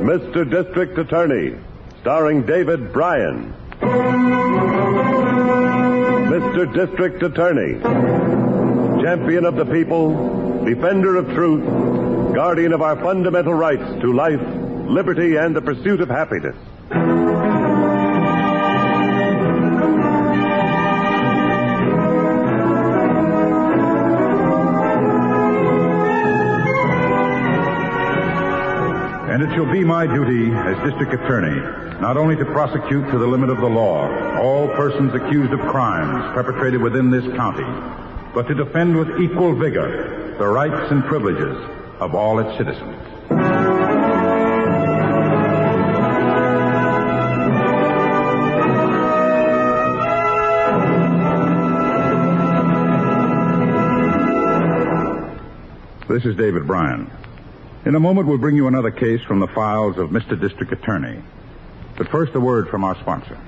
Mr. District Attorney, starring David Brian. Mr. District Attorney, champion of the people, defender of truth, guardian of our fundamental rights to life, liberty, and the pursuit of happiness. It shall be my duty as district attorney not only to prosecute to the limit of the law all persons accused of crimes perpetrated within this county, but to defend with equal vigor the rights and privileges of all its citizens. This is David Brian. In a moment, we'll bring you another case from the files of Mr. District Attorney. But first, a word from our sponsor.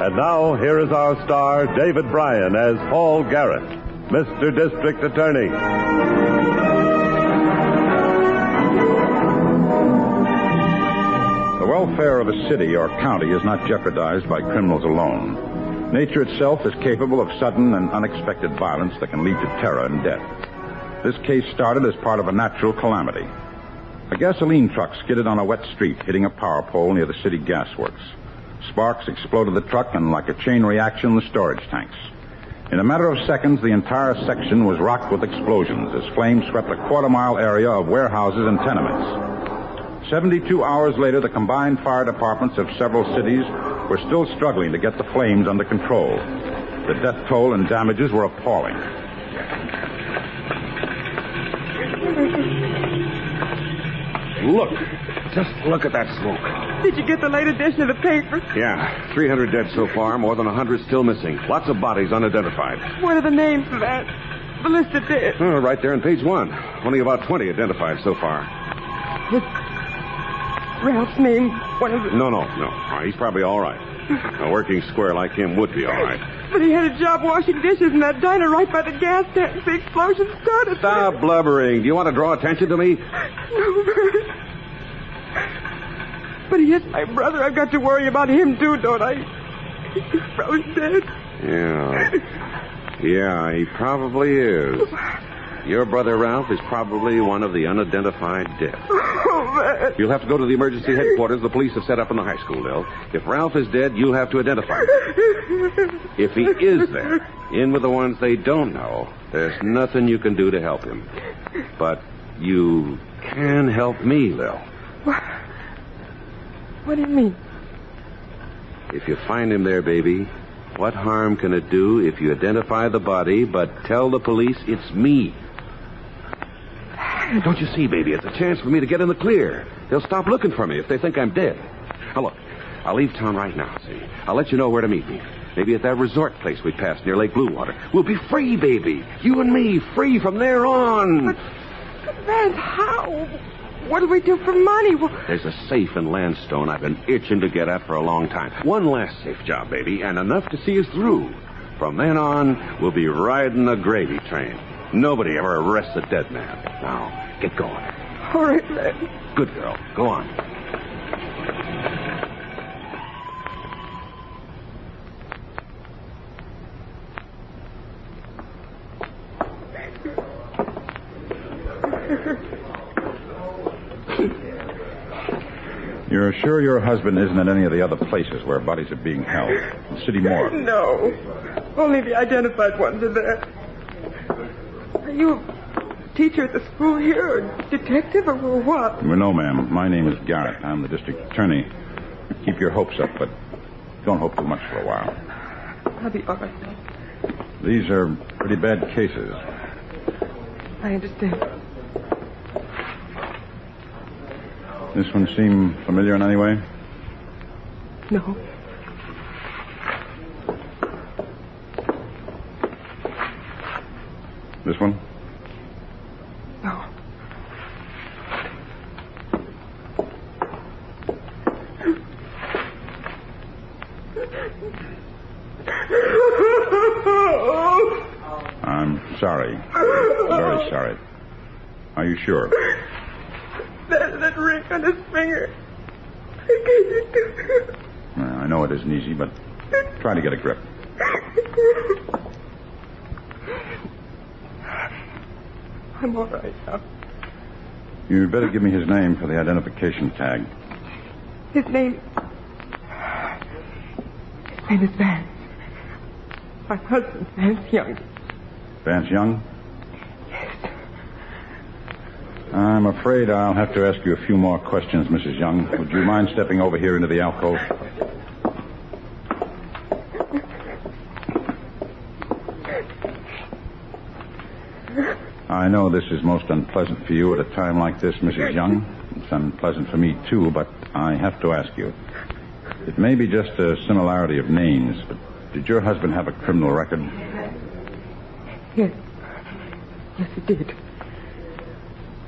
And now, here is our star, David Brian, as Paul Garrett, Mr. District Attorney. Welfare of a city or county is not jeopardized by criminals alone. Nature itself is capable of sudden and unexpected violence that can lead to terror and death. This case started as part of a natural calamity. A gasoline truck skidded on a wet street, hitting a power pole near the city gasworks. Sparks exploded the truck, and like a chain reaction, the storage tanks. In a matter of seconds, the entire section was rocked with explosions as flames swept a quarter mile area of warehouses and tenements. 72 hours later, the combined fire departments of several cities were still struggling to get the flames under control. The death toll and damages were appalling. Look. Just look at that smoke. Did you get the late edition of the paper? Yeah, 300 dead so far, more than 100 still missing. Lots of bodies unidentified. What are the names of that? The list of dead. Oh, right there on page one. Only about 20 identified so far. Ralph's name, one of the... No, no, no. He's probably all right. A working square like him would be all right. But he had a job washing dishes in that diner right by the gas tank. The explosion started. Stop blubbering. Do you want to draw attention to me? No, Bert. But he is my brother. I've got to worry about him, too, don't I? He's probably dead. Yeah. Yeah, he probably is. Your brother Ralph is probably one of the unidentified dead. Oh, man. You'll have to go to the emergency headquarters the police have set up in the high school, Bill. If Ralph is dead, you'll have to identify him. If he is there, in with the ones they don't know, there's nothing you can do to help him. But you can help me, Lil. What? What do you mean? If you find him there, baby, what harm can it do if you identify the body but tell the police it's me? Don't you see, baby? It's a chance for me to get in the clear. They'll stop looking for me if they think I'm dead. Now, look, I'll leave town right now, see? I'll let you know where to meet me. Maybe at that resort place we passed near Lake Blue Water. We'll be free, baby. You and me, free from there on. But, Vance, how? What do we do for money? Well, There's a safe in Landstone I've been itching to get at for a long time. One last safe job, baby, and enough to see us through. From then on, we'll be riding the gravy train. Nobody ever arrests a dead man. Now, get going. All right, Len. Good girl. Go on. You're sure your husband isn't at any of the other places where bodies are being held? The city morgue. No. Only the identified ones are there. Are you a teacher at the school here, or detective, or what? No, ma'am. My name is Garrett. I'm the district attorney. Keep your hopes up, but don't hope too much for a while. I'll be all right. These are pretty bad cases. I understand. This one seem familiar in any way? No. This one? No. I'm sorry. Very sorry. Are you sure? That, that ring on his finger. Uh, I know it isn't easy, but try to get a grip. I'm all right now. You'd better give me his name for the identification tag. His name. His name is Vance. My husband, Vance Young. Vance Young? I'm afraid I'll have to ask you a few more questions, Mrs. Young. Would you mind stepping over here into the alcove? I know this is most unpleasant for you at a time like this, Mrs. Young. It's unpleasant for me, too, but I have to ask you. It may be just a similarity of names, but did your husband have a criminal record? Yes. Yes, he did.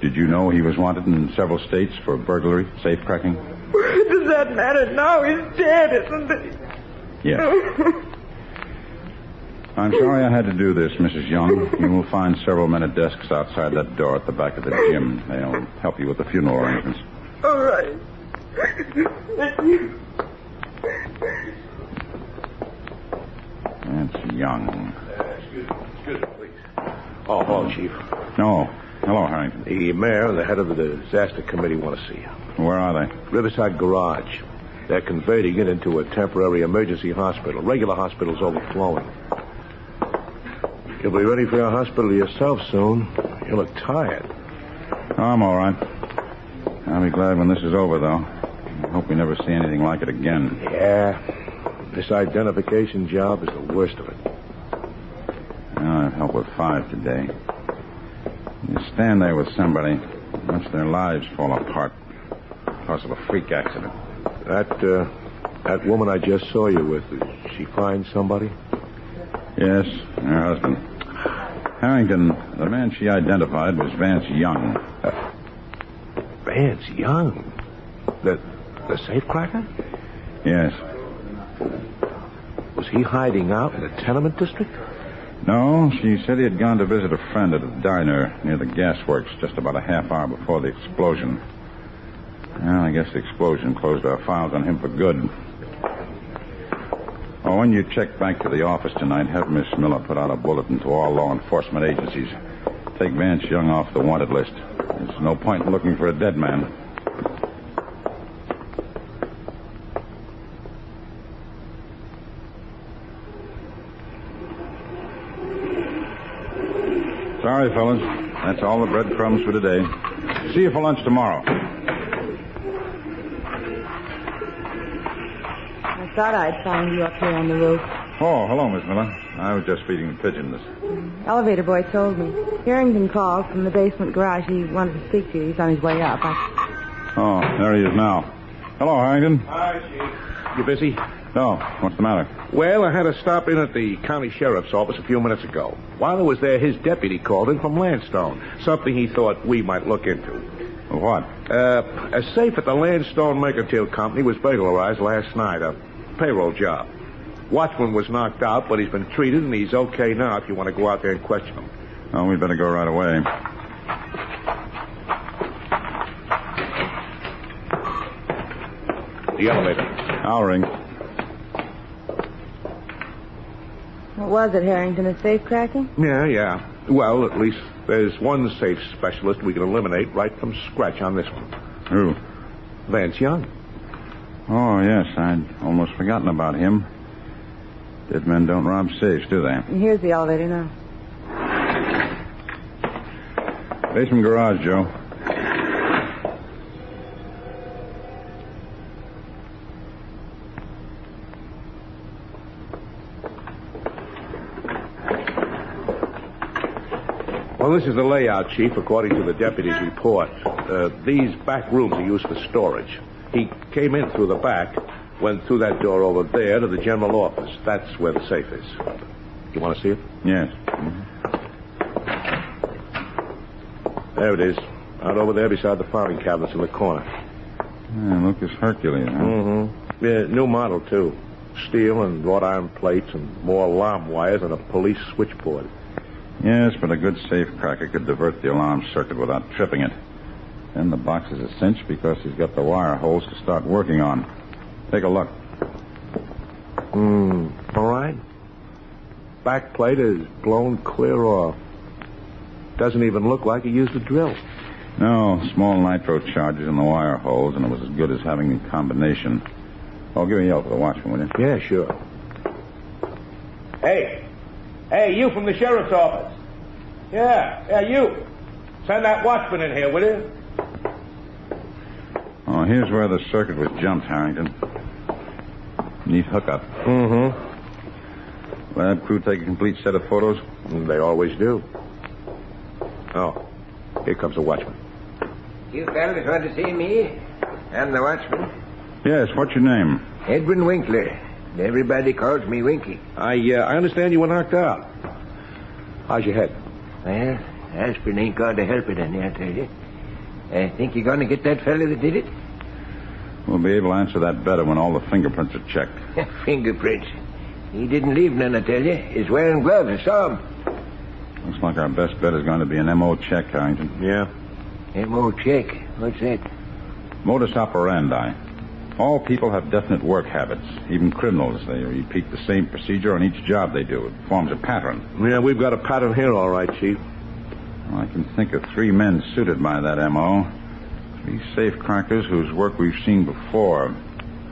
Did you know he was wanted in several states for burglary, safe cracking? Does that matter now? He's dead, isn't he? Yes. I'm sorry I had to do this, Mrs. Young. You will find several men at desks outside that door at the back of the gym. They'll help you with the funeral arrangements. All right. Thank you. That's Young. Uh, excuse me. Excuse me, please. Oh, hello, Chief. No. Hello, Harrington. The mayor and the head of the disaster committee want to see you. Where are they? Riverside Garage. They're converting it into a temporary emergency hospital. Regular hospital's overflowing. You'll be ready for your hospital yourself soon. You look tired. Oh, I'm all right. I'll be glad when this is over, though. I hope we never see anything like it again. Yeah. This identification job is the worst of it. I've helped with five today. You stand there with somebody, watch their lives fall apart because of a freak accident. That, uh, that woman I just saw you with, did she find somebody? Yes, her husband. Harrington, the man she identified was Vance Young. Vance Young. The, the safecracker? Yes. Was he hiding out in the tenement district? No, she said he had gone to visit a friend at a diner near the gasworks just about a half hour before the explosion. Well, I guess the explosion closed our files on him for good. Oh, when you check back to the office tonight, have Miss Miller put out a bulletin to all law enforcement agencies. Take Vance Young off the wanted list. There's no point in looking for a dead man. Sorry, fellas. That's all the breadcrumbs for today. See you for lunch tomorrow. I thought I'd find you up here on the roof. Oh, hello, Miss Miller. I was just feeding the pigeons. Elevator boy told me. Harrington called from the basement garage. He wanted to speak to you. He's on his way up. I... Oh, there he is now. Hello, Harrington. Hi, Chief. You busy? No. What's the matter? Well, I had to stop in at the county sheriff's office a few minutes ago. While I was there, his deputy called in from Landstone, something he thought we might look into. What? Uh, a safe at the Landstone Mercantile Company was burglarized last night, a payroll job. Watchman was knocked out, but he's been treated and he's okay now if you want to go out there and question him. Oh, we'd better go right away. The elevator. I'll ring. What was it, Harrington? A safe cracking? Yeah, yeah. Well, at least there's one safe specialist we can eliminate right from scratch on this one. Who? Vance Young. Oh, yes. I'd almost forgotten about him. Dead men don't rob safes, do they? Here's the elevator now. Basement garage, Joe. This is the layout, Chief, according to the deputy's report. Uh, these back rooms are used for storage. He came in through the back, went through that door over there to the general office. That's where the safe is. You want to see it? Yes. There it is. Out over there beside the filing cabinets in the corner. Yeah, Lucas Hercules, huh? Mm-hmm. Yeah, new model, too. Steel and wrought iron plates and more alarm wires and a police switchboard. Yes, but a good safe cracker could divert the alarm circuit without tripping it. Then the box is a cinch because he's got the wire holes to start working on. Take a look. Hmm. All right. Back plate is blown clear off. Doesn't even look like he used a drill. No, small nitro charges in the wire holes, and it was as good as having the combination. Oh, give me a yell for the watchman, will you? Yeah, sure. Hey. Hey, you from the sheriff's office. Yeah, yeah, you. Send that watchman in here, will you? Oh, here's where the circuit was jumped, Harrington. Neat hookup. Mm-hmm. Lab crew take a complete set of photos? They always do. Oh, here comes the watchman. You fellas want to see me? I'm the watchman. Yes, what's your name? Edwin Winkler. Everybody calls me Winky. I uh, I understand you were knocked out. How's your head? Well, aspirin ain't going to help it any, I tell you. I think you're going to get that fellow that did it? We'll be able to answer that better when all the fingerprints are checked. Fingerprints. He didn't leave none, I tell you. He's wearing gloves. I saw him. Looks like our best bet is going to be an MO check, Harrington. Yeah. M.O. check. What's that? Modus operandi. All people have definite work habits, even criminals. They repeat the same procedure on each job they do. It forms a pattern. Yeah, we've got a pattern here, all right, Chief. Well, I can think of three men suited by that MO. Three safe crackers whose work we've seen before.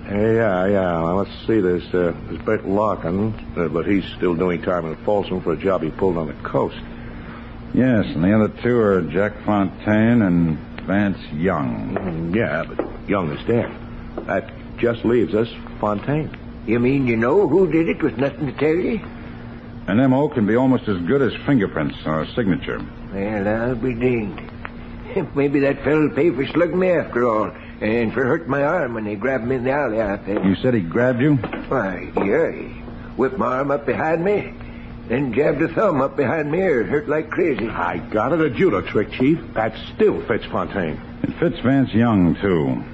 Yeah, yeah. Well, let's see. There's, uh, there's Bert Larkin, uh, but he's still doing time in Folsom for a job he pulled on the coast. Yes, and the other two are Jack Fontaine and Vance Young. Mm, yeah, but Young is dead. That just leaves us Fontaine. You mean you know who did it with nothing to tell you? An MO can be almost as good as fingerprints or a signature. Well, I'll be dinged. Maybe that fella'll pay for slugging me after all, and for hurting my arm when they grabbed me in the alley out there. You said he grabbed you? Why, yeah, he whipped my arm up behind me, then jabbed a thumb up behind me ear. It hurt like crazy. I got it. A judo trick, Chief. That still fits Fontaine. It fits Vance Young, too.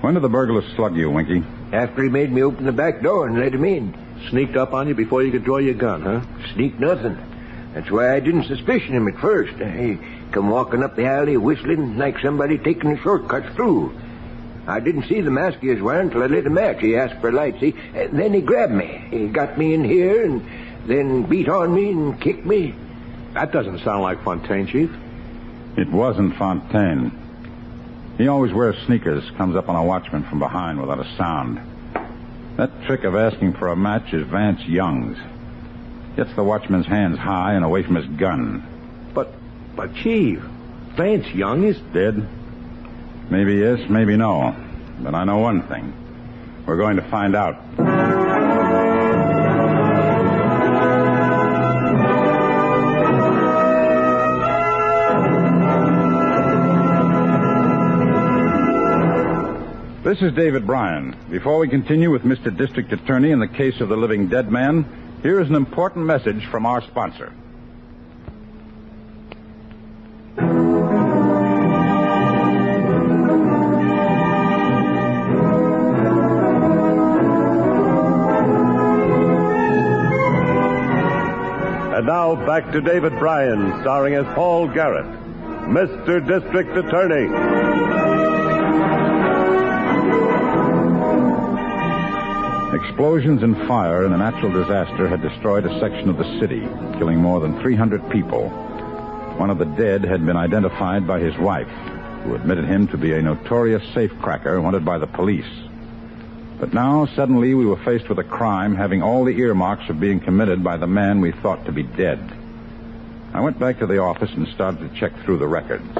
When did the burglar slug you, Winky? After he made me open the back door and let him in. Sneaked up on you before you could draw your gun, huh? Sneak nothing. That's why I didn't suspicion him at first. Eh, he come walking up the alley whistling like somebody taking a shortcut through. I didn't see the mask he was wearing till I lit a match. He asked for a light, see? And eh, then he grabbed me. He got me in here and then beat on me and kicked me. That doesn't sound like Fontaine, Chief. It wasn't Fontaine. He always wears sneakers, comes up on a watchman from behind without a sound. That trick of asking for a match is Vance Young's. Gets the watchman's hands high and away from his gun. But, but, Chief, Vance Young is Dead? Maybe yes, maybe no. But I know one thing. We're going to find out. This is David Brian. Before we continue with Mr. District Attorney in the case of the living dead man, here is an important message from our sponsor. And now back to David Brian, starring as Paul Garrett, Mr. District Attorney. Explosions and fire in a natural disaster had destroyed a section of the city, killing more than 300 people. One of the dead had been identified by his wife, who admitted him to be a notorious safecracker wanted by the police. But now, suddenly, we were faced with a crime having all the earmarks of being committed by the man we thought to be dead. I went back to the office and started to check through the records.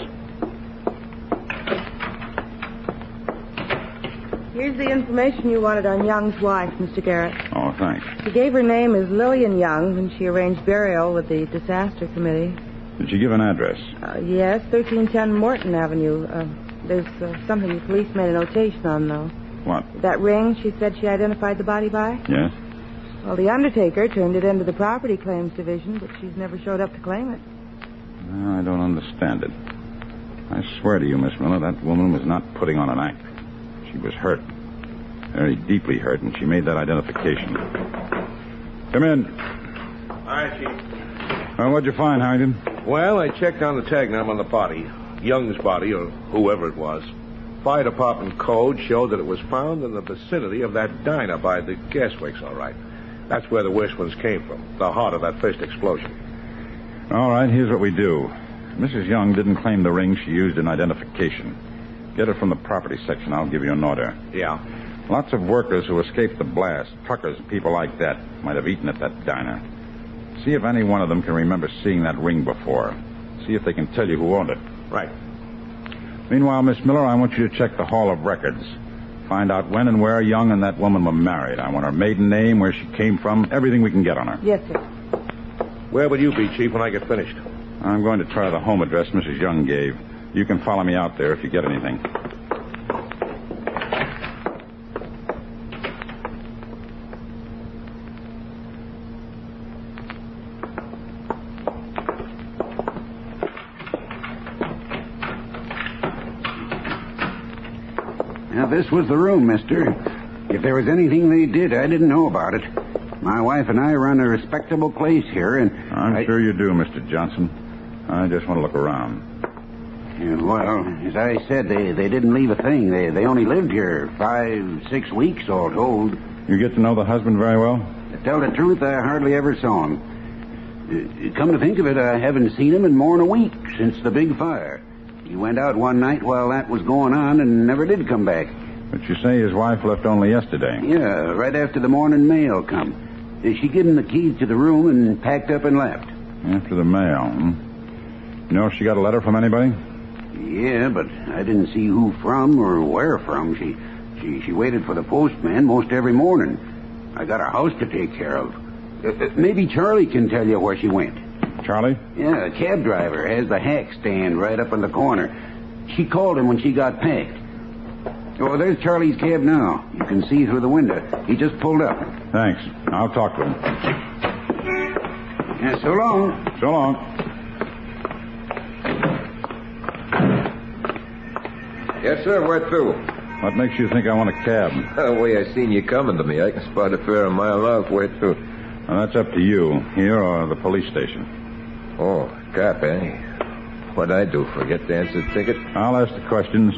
Here's the information you wanted on Young's wife, Mr. Garrett. Oh, thanks. She gave her name as Lillian Young when she arranged burial with the disaster committee. Did she give an address? Uh, yes, 1310 Morton Avenue. Uh, there's uh, something the police made a notation on, though. What? That ring she said she identified the body by? Yes? Well, the undertaker turned it into the property claims division, but she's never showed up to claim it. I don't understand it. I swear to you, Miss Miller, that woman was not putting on an act. She was hurt. Very deeply hurt, and she made that identification. Come in. Hi, Chief. Well, what'd you find, Harrington? Well, I checked on the tag number on the body. Young's body, or whoever it was. Fire department code showed that it was found in the vicinity of that diner by the gas works, all right. That's where the worst ones came from, the heart of that first explosion. All right, here's what we do. Mrs. Young didn't claim the ring she used in identification. Get it from the property section. I'll give you an order. Yeah. Lots of workers who escaped the blast, truckers, people like that, might have eaten at that diner. See if any one of them can remember seeing that ring before. See if they can tell you who owned it. Right. Meanwhile, Miss Miller, I want you to check the Hall of Records. Find out when and where Young and that woman were married. I want her maiden name, where she came from, everything we can get on her. Yes, sir. Where will you be, Chief, when I get finished? I'm going to try the home address Mrs. Young gave. You can follow me out there if you get anything. Now, this was the room, mister. If there was anything they did, I didn't know about it. My wife and I run a respectable place here, and. I'm I- sure you do, Mr. Johnson. I just want to look around. Yeah, well, as I said, they, they didn't leave a thing. They, they only lived here five, six weeks, all told. You get to know the husband very well? To tell the truth, I hardly ever saw him. Come to think of it, I haven't seen him in more than a week since the big fire. He went out one night while that was going on and never did come back. But you say his wife left only yesterday. Yeah, right after the morning mail come. She gave him the keys to the room and packed up and left. After the mail, hmm? You know if she got a letter from anybody? Yeah, but I didn't see who from or where from. She, she, she waited for the postman most every morning. I got a house to take care of. Uh, maybe Charlie can tell you where she went. Charlie? Yeah, a cab driver has the hack stand right up in the corner. She called him when she got packed. Oh, there's Charlie's cab now. You can see through the window. He just pulled up. Thanks. I'll talk to him. Yeah, so long. So long. Yes, sir, Where to? What makes you think I want a cab? The way I seen you coming to me, I can spot a fair a mile off way through. Well, that's up to you, here or the police station. Oh, cop, eh? What'd I do? Forget to answer the ticket? I'll ask the questions.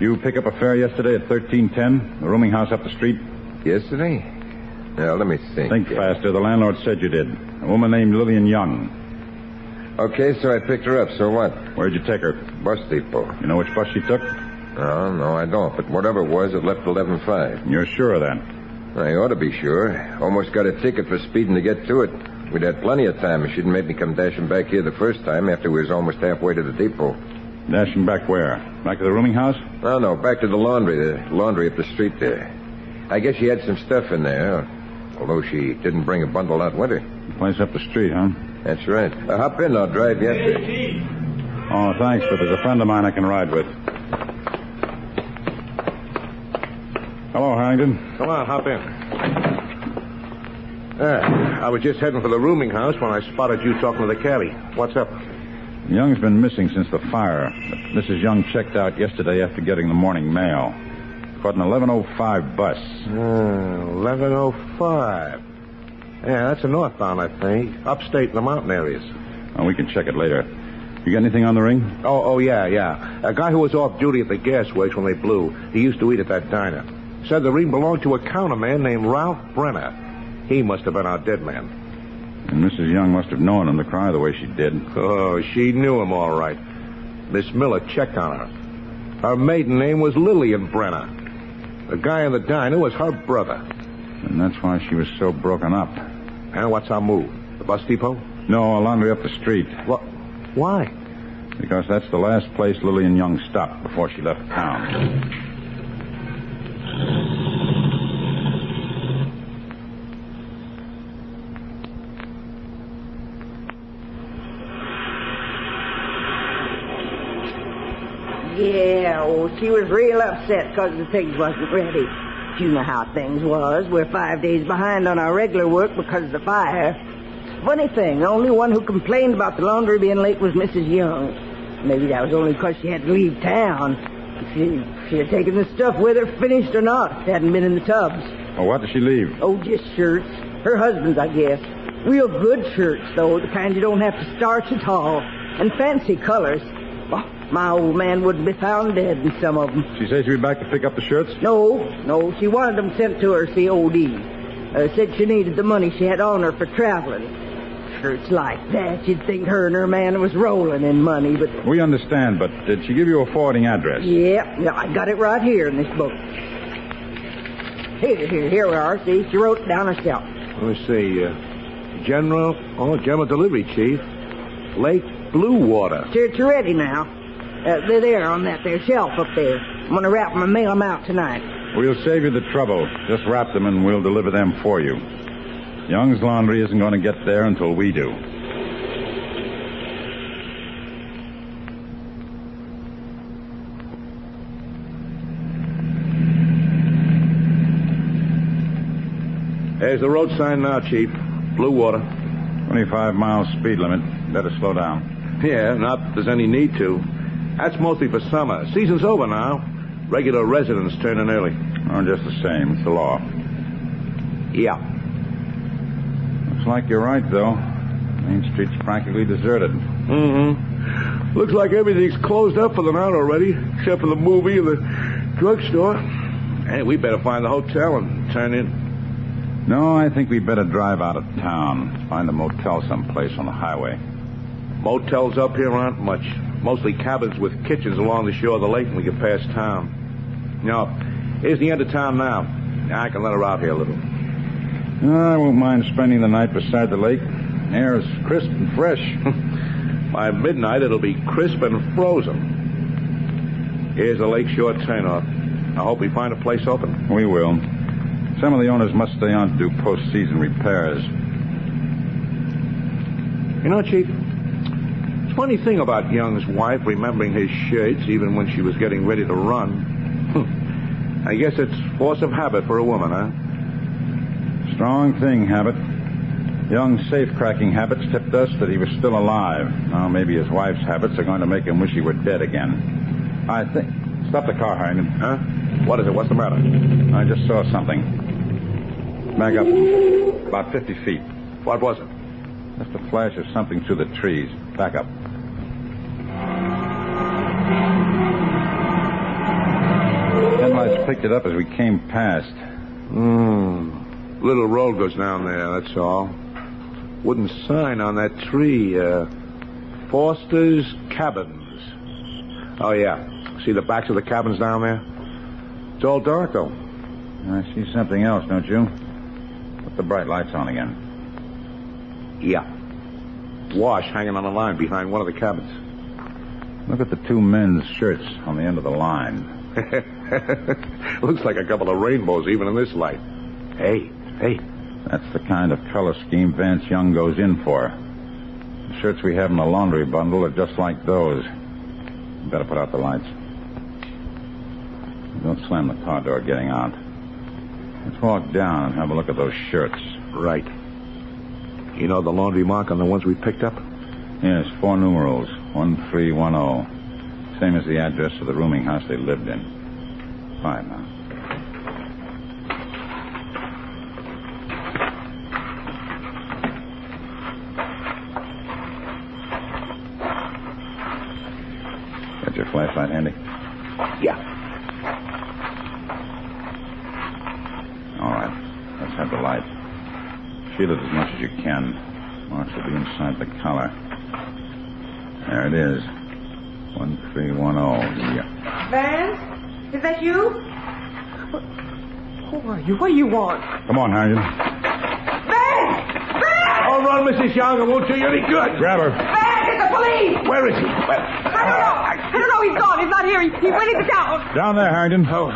You pick up a fare yesterday at 1310, the rooming house up the street? Yesterday? Now, let me think. Think faster. The landlord said you did. A woman named Lillian Young. Okay, so I picked her up. So what? Where'd you take her? Bus depot. You know which bus she took? No, no, I don't. But whatever it was, it left 11.5. You're sure of that? I ought to be sure. Almost got a ticket for speeding to get to it. We'd had plenty of time. If She didn't make me come dashing back here the first time after we was almost halfway to the depot. Dashing back where? Back to the rooming house? No, no, back to the laundry. The laundry up the street there. I guess she had some stuff in there, although she didn't bring a bundle out with her. Place up the street, huh? That's right. Uh, hop in, I'll drive you up there. Oh, thanks, but there's a friend of mine I can ride with. Hello, Harrington. Come on, hop in. There. I was just heading for the rooming house when I spotted you talking to the cabbie. What's up? Young's been missing since the fire. Mrs. Young checked out yesterday after getting the morning mail. Caught an 1105 bus. Uh, 1105. Yeah, that's a northbound, I think. Upstate in the mountain areas. Well, we can check it later. You got anything on the ring? Oh, oh, yeah, yeah. A guy who was off duty at the gas works when they blew. He used to eat at that diner. Said the ring belonged to a counterman named Ralph Brenner. He must have been our dead man. And Mrs. Young must have known him to cry the way she did. Oh, she knew him all right. Miss Miller checked on her. Her maiden name was Lillian Brenner. The guy in the diner was her brother. And that's why she was so broken up. And what's our move? The bus depot? No, a laundry up the street. What? Why? Because that's the last place Lillian Young stopped before she left town. Yeah, oh, she was real upset because the pigs wasn't ready. You know how things was. We're five days behind on our regular work because of the fire. Funny thing, the only one who complained about the laundry being late was Mrs. Young. Maybe that was only because she had to leave town. She, she had taken the stuff with her, finished or not. It hadn't been in the tubs. Well, what did she leave? Oh, just shirts. Her husband's, I guess. Real good shirts, though, the kind you don't have to starch at all. And fancy colors. Oh, my old man wouldn't be found dead in some of them. She says she'd be back to pick up the shirts? No, no, she wanted them sent to her COD. Uh, said she needed the money she had on her for traveling. Shirts like that, you'd think her and her man was rolling in money, but... We understand, but did she give you a forwarding address? Yeah, yeah, I got it right here in this book. Here, here, here we are. See, she wrote it down herself. Let me see. Uh, General, oh, General Delivery Chief. Lake Blue Water. Shirts are ready now. Uh, they're there on that there shelf up there. I'm going to wrap them and mail them out tonight. We'll save you the trouble. Just wrap them and we'll deliver them for you. Young's Laundry isn't going to get there until we do. There's the road sign now, Chief. Blue Water. 25 miles speed limit. Better slow down. Yeah, not that there's any need to. That's mostly for summer. Season's over now. Regular residents turn in early. Oh, just the same. It's the law. Yeah. Looks like you're right, though. Main Street's practically deserted. Mm-hmm. Looks like everything's closed up for the night already, except for the movie and the drugstore. Hey, we better find the hotel and turn in. No, I think we better drive out of town. Find a motel someplace on the highway. Motels up here aren't much. Mostly cabins with kitchens along the shore of the lake when we get past town. Now, here's the end of town now. I can let her out here a little. I won't mind spending the night beside the lake. Air is crisp and fresh. By midnight, it'll be crisp and frozen. Here's the lakeshore turnoff. I hope we find a place open. We will. Some of the owners must stay on to do post-season repairs. You know, Chief, funny thing about Young's wife remembering his shirts even when she was getting ready to run. I guess it's force of habit for a woman, huh? Strong thing, Habit. Young's safe-cracking habits tipped us that he was still alive. Now, maybe his wife's habits are going to make him wish he were dead again. I think... Stop the car, Hyman. Huh? What is it? What's the matter? I just saw something. Back up. About 50 feet. What was it? Just a flash of something through the trees. Back up. Picked it up as we came past. Hmm. Little road goes down there, that's all. Wooden sign on that tree. Uh, Foster's Cabins. Oh, yeah. See the backs of the cabins down there? It's all dark, though. I see something else, don't you? Put the bright lights on again. Yeah. Wash hanging on a line behind one of the cabins. Look at the two men's shirts on the end of the line. Looks like a couple of rainbows even in this light. Hey, hey. That's the kind of color scheme Vance Young goes in for. The shirts we have in the laundry bundle are just like those. Better put out the lights. Don't slam the car door getting out. Let's walk down and have a look at those shirts. Right. You know the laundry mark on the ones we picked up? Yes, four numerals. 1310. Same as the address of the rooming house they lived in. Fine now. Got your flashlight handy? Yeah. All right. Let's have the light. Feel it as much as you can. Marks will be inside the collar. There it is. 1310. Yeah. Vance? Is that you? Who are you? What do you want? Come on, Harrington. Vance! Vance! All run, Mrs. Young. It won't do you any good. Grab her. Vance, it's the police! Where is he? Where? I don't know. I don't know. He's gone. He's not here. He, he went into town. Down there, Harrington. Oh,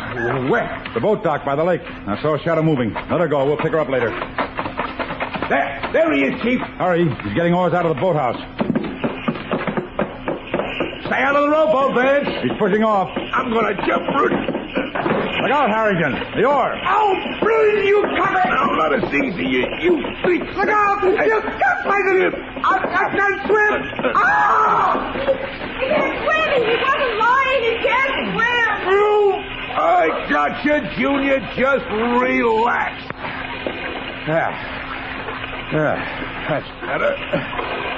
where? The boat dock by the lake. I saw a shadow moving. Let her go. We'll pick her up later. There. There he is, Chief. Hurry. He's getting oars out of the boathouse. Stay out of the rowboat, Vance. He's pushing off. I'm going to jump root. Look out, Harrington. The oar. Oh, please, you cover. Oh, not as easy, you, you thief. Look out! You got my little... I, I can't swim! Ah! He can't swim! He wasn't lying! He can't swim! You, I got you, Junior. Just relax. Yeah. Yeah. That's better.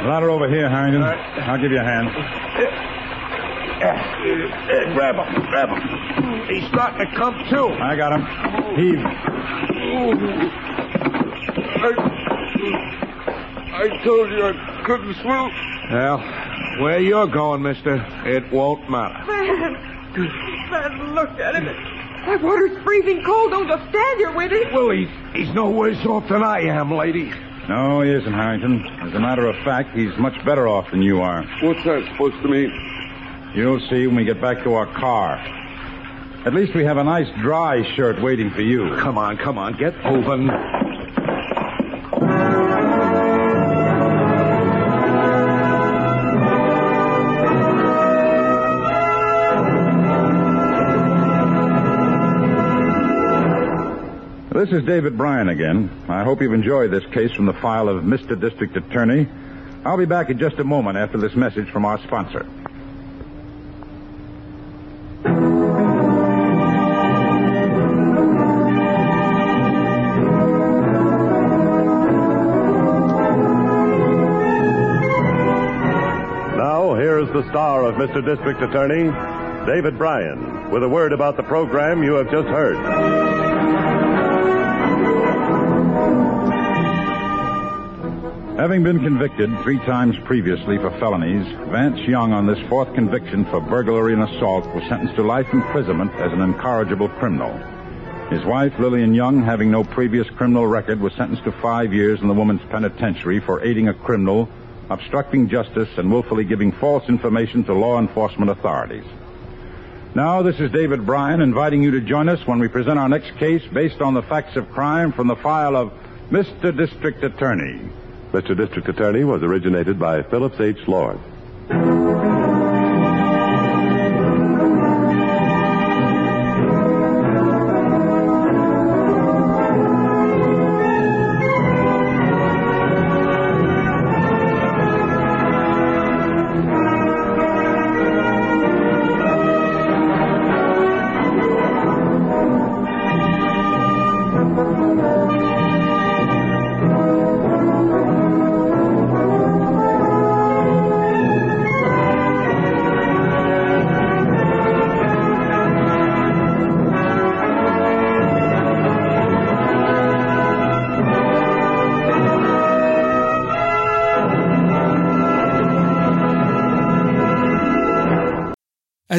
Ladder over here, Harrington. I'll give you a hand. Uh, uh, grab him, grab him. He's starting to come to. I got him. Heave. I told you I couldn't swim. Well, where you're going, mister, it won't matter. Vance! Vance, look at him. That water's freezing cold. Don't just stand here with him. Well, he's, he's no worse off than I am, lady. No, he isn't, Harrington. As a matter of fact, he's much better off than you are. What's that supposed to mean? You'll see when we get back to our car. At least we have a nice dry shirt waiting for you. Come on, come on, get moving. This is David Brian again. I hope you've enjoyed this case from the file of Mr. District Attorney. I'll be back in just a moment after this message from our sponsor. Of Mr. District Attorney, David Brian, with a word about the program you have just heard. Having been convicted three times previously for felonies, Vance Young, on this fourth conviction for burglary and assault, was sentenced to life imprisonment as an incorrigible criminal. His wife, Lillian Young, having no previous criminal record, was sentenced to five years in the women's penitentiary for aiding a criminal, obstructing justice, and willfully giving false information to law enforcement authorities. Now, this is David Brian inviting you to join us when we present our next case based on the facts of crime from the file of Mr. District Attorney. Mr. District Attorney was originated by Phillips H. Lord.